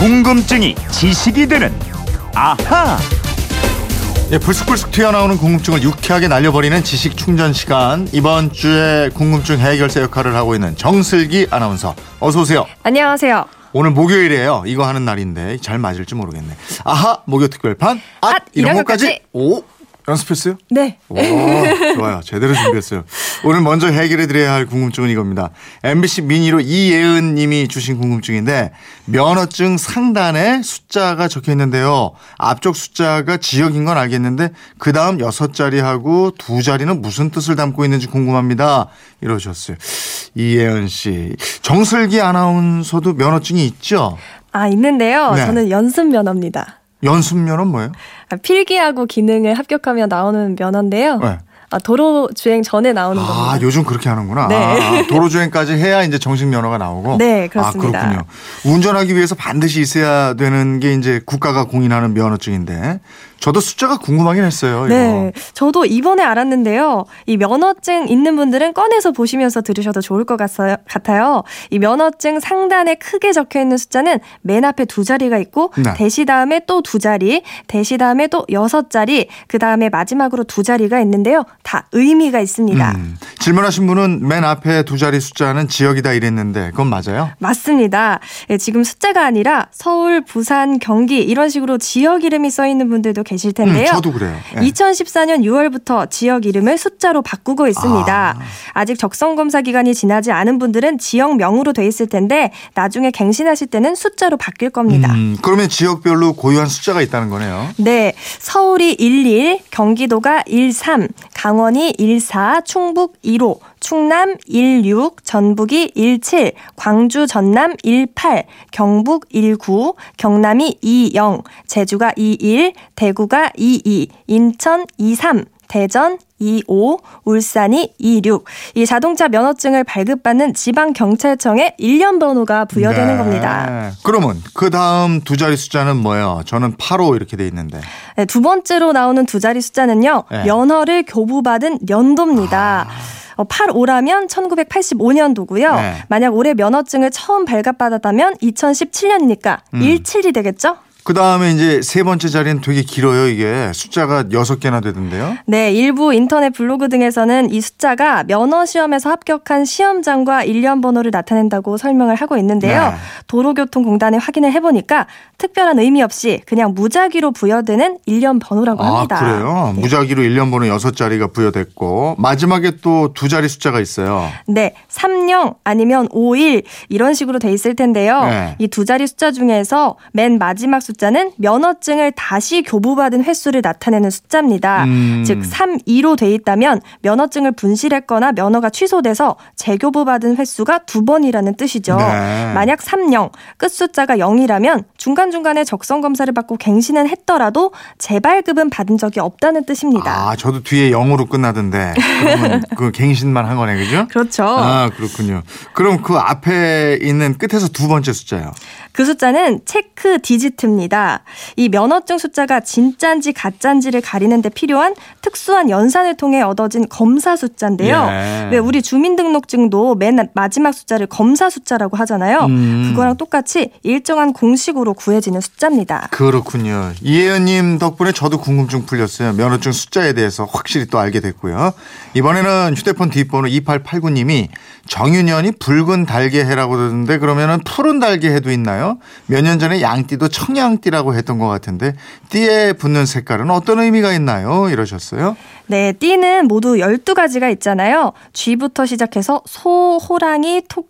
궁금증이 지식이 되는 아하. 예, 불쑥불쑥 튀어나오는 궁금증을 유쾌하게 날려버리는 지식 충전 시간. 이번 주에 궁금증 해결사 역할을 하고 있는 정슬기 아나운서. 어서 오세요. 안녕하세요. 오늘 목요일이에요. 이거 하는 날인데 잘 맞을지 모르겠네. 아하 목요 특별판. 아 앗, 이런 이런 것까지. 것까지. 오 연습했어요? 네. 오, 좋아요. 제대로 준비했어요. 오늘 먼저 해결해 드려야 할 궁금증은 이겁니다. MBC 미니로 이예은 님이 주신 궁금증인데 면허증 상단에 숫자가 적혀 있는데요. 앞쪽 숫자가 지역인 건 알겠는데 그 다음 여섯 자리하고 두 자리는 무슨 뜻을 담고 있는지 궁금합니다. 이러셨어요. 이예은 씨. 정슬기 아나운서도 면허증이 있죠? 아, 있는데요. 네. 저는 연습 면허입니다. 연습면허는 뭐예요? 아, 필기하고 기능을 합격하면 나오는 면허인데요. 네. 아, 도로 주행 전에 나오는 아, 겁니다. 요즘 그렇게 하는구나. 네. 아, 도로 주행까지 해야 이제 정식 면허가 나오고. 네, 그렇습니다. 아, 그렇군요. 운전하기 위해서 반드시 있어야 되는 게 이제 국가가 공인하는 면허증인데 저도 숫자가 궁금하긴 했어요. 이거. 네, 저도 이번에 알았는데요. 이 면허증 있는 분들은 꺼내서 보시면서 들으셔도 좋을 것 같아요. 같아요. 이 면허증 상단에 크게 적혀 있는 숫자는 맨 앞에 두 자리가 있고 네. 대시 다음에 또 두 자리, 대시 다음에 또 여섯 자리, 그 다음에 마지막으로 두 자리가 있는데요. 다 의미가 있습니다. 음, 질문하신 분은 맨 앞에 두 자리 숫자는 지역이다 이랬는데 그건 맞아요? 맞습니다. 예, 지금 숫자가 아니라 서울, 부산, 경기 이런 식으로 지역 이름이 써 있는 분들도 계실 텐데요. 음, 저도 그래요. 예. 2014년 6월부터 지역 이름을 숫자로 바꾸고 있습니다. 아. 직 적성 검사 기간이 지나지 않은 분들은 지역명으로 돼 있을 텐데 나중에 갱신하실 때는 숫자로 바뀔 겁니다. 음, 그러면 지역별로 고유한 숫자가 있다는 거네요. 네, 서울이 11, 경기도가 13, 강원이 14, 충북 15, 충남 16, 전북이 17, 광주 전남 18, 경북 19, 경남이 20, 제주가 21, 대구가 22, 인천 23, 대전 25, 울산이 26. 이 자동차 면허증을 발급받는 지방경찰청에 1년 번호가 부여되는 네. 겁니다. 그러면 그 다음 두 자리 숫자는 뭐예요? 저는 85 이렇게 돼 있는데. 네, 두 번째로 나오는 두 자리 숫자는요. 네. 면허를 교부받은 연도입니다. 어, 85라면 1985년도고요. 네. 만약 올해 면허증을 처음 발급받았다면 2017년이니까 음. 17이 되겠죠? 그 다음에 이제 세 번째 자리는 되게 길어요. 이게 숫자가 여섯 개나 되던데요. 네, 일부 인터넷 블로그 등에서는 이 숫자가 면허 시험에서 합격한 시험장과 일련 번호를 나타낸다고 설명을 하고 있는데요. 네. 도로교통공단에 확인을 해보니까 특별한 의미 없이 그냥 무작위로 부여되는 일련 번호라고 합니다. 아, 그래요? 네. 무작위로 1년 번호 여섯 자리가 부여됐고 마지막에 또 두 자리 숫자가 있어요. 네, 30 아니면 51 이런 식으로 돼 있을 텐데요. 네. 이두 자리 숫자 중에서 맨 마지막 숫자 는 면허증을 다시 교부받은 횟수를 나타내는 숫자입니다. 음. 즉 32로 돼 있다면 면허증을 분실했거나 면허가 취소돼서 재교부받은 횟수가 두 번이라는 뜻이죠. 네. 만약 30 끝 숫자가 0이라면 중간중간에 적성 검사를 받고 갱신은 했더라도 재발급은 받은 적이 없다는 뜻입니다. 아, 저도 뒤에 0으로 끝나던데. 그 갱신만 한 거네, 그죠? 그렇죠. 아, 그렇군요. 그럼 그 앞에 있는 끝에서 두 번째 숫자요. 그 숫자는 체크 디지트입니다. 이 면허증 숫자가 진짠지 가짠지를 가리는 데 필요한 특수한 연산을 통해 얻어진 검사 숫자인데요. 예. 왜 우리 주민등록증도 맨 마지막 숫자를 검사 숫자라고 하잖아요. 음. 그거랑 똑같이 일정한 공식으로 구해지는 숫자입니다. 그렇군요. 이혜연님 덕분에 저도 궁금증 풀렸어요. 면허증 숫자에 대해서 확실히 또 알게 됐고요. 이번에는 휴대폰 뒷번호 2889님이 정윤현이 붉은 달개 해라고 그러는데 그러면은 푸른 달개 해도 있나요? 몇 년 전에 양띠도 청양띠라고 했던 것 같은데 띠에 붙는 색깔은 어떤 의미가 있나요? 이러셨어요. 네, 띠는 모두 12가지가 있잖아요. 쥐부터 시작해서 소, 호랑이, 토끼,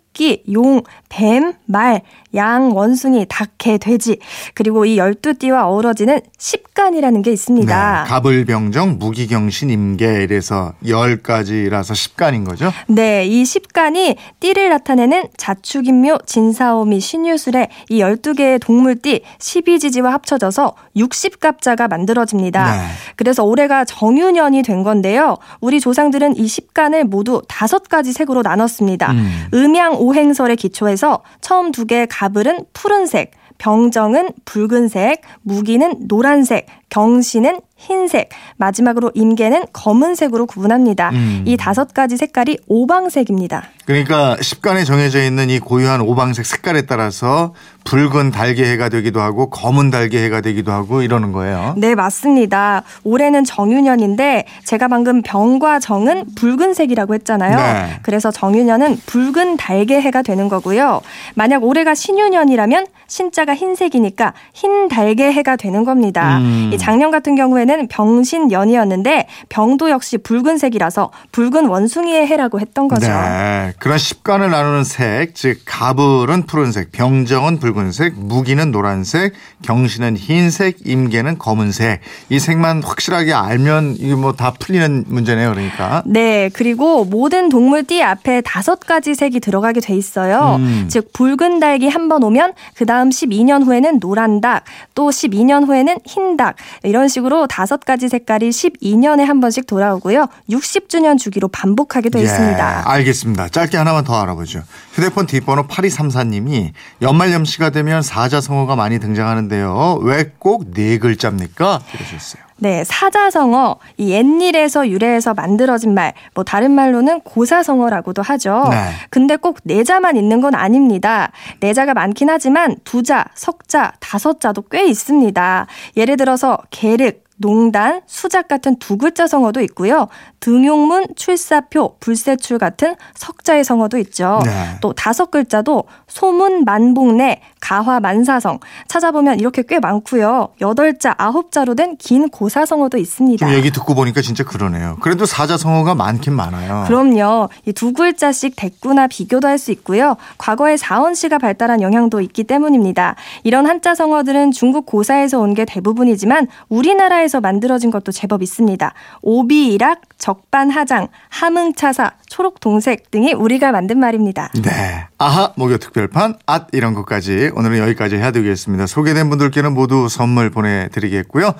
용, 뱀, 말, 양, 원숭이, 닭, 개, 돼지. 그리고 이 12띠와 어우러지는 십간이라는 게 있습니다. 네, 갑을병정, 무기경신, 임계 이래서 10가지라서 10간인 거죠? 네, 이 십간이 띠를 나타내는 자축인묘, 진사오미, 신유술의 이 12개의 동물띠 12지지와 합쳐져서 60갑자가 만들어집니다. 네. 그래서 올해가 정유년이 된 건데요. 우리 조상들은 이 십간을 모두 다섯 가지 색으로 나눴습니다. 음. 음양 오행설에 기초해서 처음 두 개의 갑을은 푸른색, 병정은 붉은색, 무기는 노란색, 경신은 흰색, 마지막으로 임계는 검은색으로 구분합니다. 음. 이 다섯 가지 색깔이 오방색입니다. 그러니까 십간에 정해져 있는 이 고유한 오방색 색깔에 따라서 붉은 달개 해가 되기도 하고 검은 달개 해가 되기도 하고 이러는 거예요. 네, 맞습니다. 올해는 정유년인데 제가 방금 병과 정은 붉은색이라고 했잖아요. 네. 그래서 정유년은 붉은 달개 해가 되는 거고요. 만약 올해가 신유년이라면 신자가 흰색이니까 흰 달개 해가 되는 겁니다. 음. 이 작년 같은 경우에는 병신년이었는데 병도 역시 붉은색이라서 붉은 원숭이의 해라고 했던 거죠. 네. 그런 십간을 나누는 색, 즉 가불은 푸른색, 병정은 붉은색, 무기는 노란색, 경신은 흰색, 임계는 검은색. 이 색만 확실하게 알면 이게 뭐 다 풀리는 문제네요. 그러니까. 네, 그리고 모든 동물 띠 앞에 다섯 가지 색이 들어가게 돼 있어요. 음. 즉 붉은 닭이 한 번 오면 그 다음 12년 후에는 노란 닭, 또 12년 후에는 흰 닭, 이런 식으로 다섯 가지 색깔이 12년에 한 번씩 돌아오고요. 60주년 주기로 반복하게 돼 예, 있습니다. 알겠습니다. 짧게 하나만 더 알아보죠. 휴대폰 뒷번호 8234님이 연말연시가 되면 사자성어가 많이 등장하는데요. 왜 꼭 네 글자입니까? 이러셨어요. 네, 사자성어, 이 옛일에서 유래해서 만들어진 말, 뭐 다른 말로는 고사성어라고도 하죠. 네. 근데 꼭 네자만 있는 건 아닙니다. 네자가 많긴 하지만 두자, 석자, 다섯자도 꽤 있습니다. 예를 들어서 계륵, 농단, 수작 같은 두 글자 성어도 있고요. 등용문, 출사표, 불세출 같은 석자의 성어도 있죠. 네. 또 다섯 글자도 소문, 만복내, 가화, 만사성 찾아보면 이렇게 꽤 많고요. 여덟 자, 아홉 자로 된 긴 고 사성어도 있습니다. 좀 얘기 듣고 보니까 진짜 그러네요. 그래도 사자성어가 많긴 많아요. 그럼요. 이 두 글자씩 대꾸나 비교도 할 수 있고요. 과거에 사원시가 발달한 영향도 있기 때문입니다. 이런 한자 성어들은 중국 고사에서 온 게 대부분이지만 우리나라에서 만들어진 것도 제법 있습니다. 오비이락, 적반하장, 함흥차사, 초록동색 등이 우리가 만든 말입니다. 네. 아하, 목요 특별판, 앗, 이런 것까지 오늘은 여기까지 해야 되겠습니다. 소개된 분들께는 모두 선물 보내드리겠고요.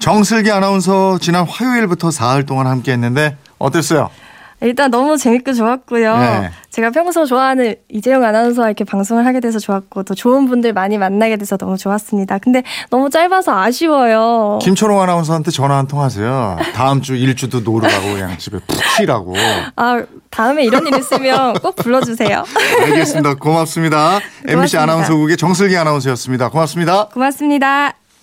정슬기 아나운서 지난 화요일부터 사흘 동안 함께 했는데 어땠어요? 일단 너무 재밌고 좋았고요. 네. 제가 평소 좋아하는 이재용 아나운서와 이렇게 방송을 하게 돼서 좋았고 또 좋은 분들 많이 만나게 돼서 너무 좋았습니다. 근데 너무 짧아서 아쉬워요. 김초롱 아나운서한테 전화 한 통 하세요. 다음 주 일주도 노루 가고 그냥 집에 푹 쉬라고. 아, 다음에 이런 일 있으면 꼭 불러주세요. 알겠습니다. 고맙습니다. MBC 고맙습니다. 아나운서국의 정슬기 아나운서였습니다. 고맙습니다. 고맙습니다.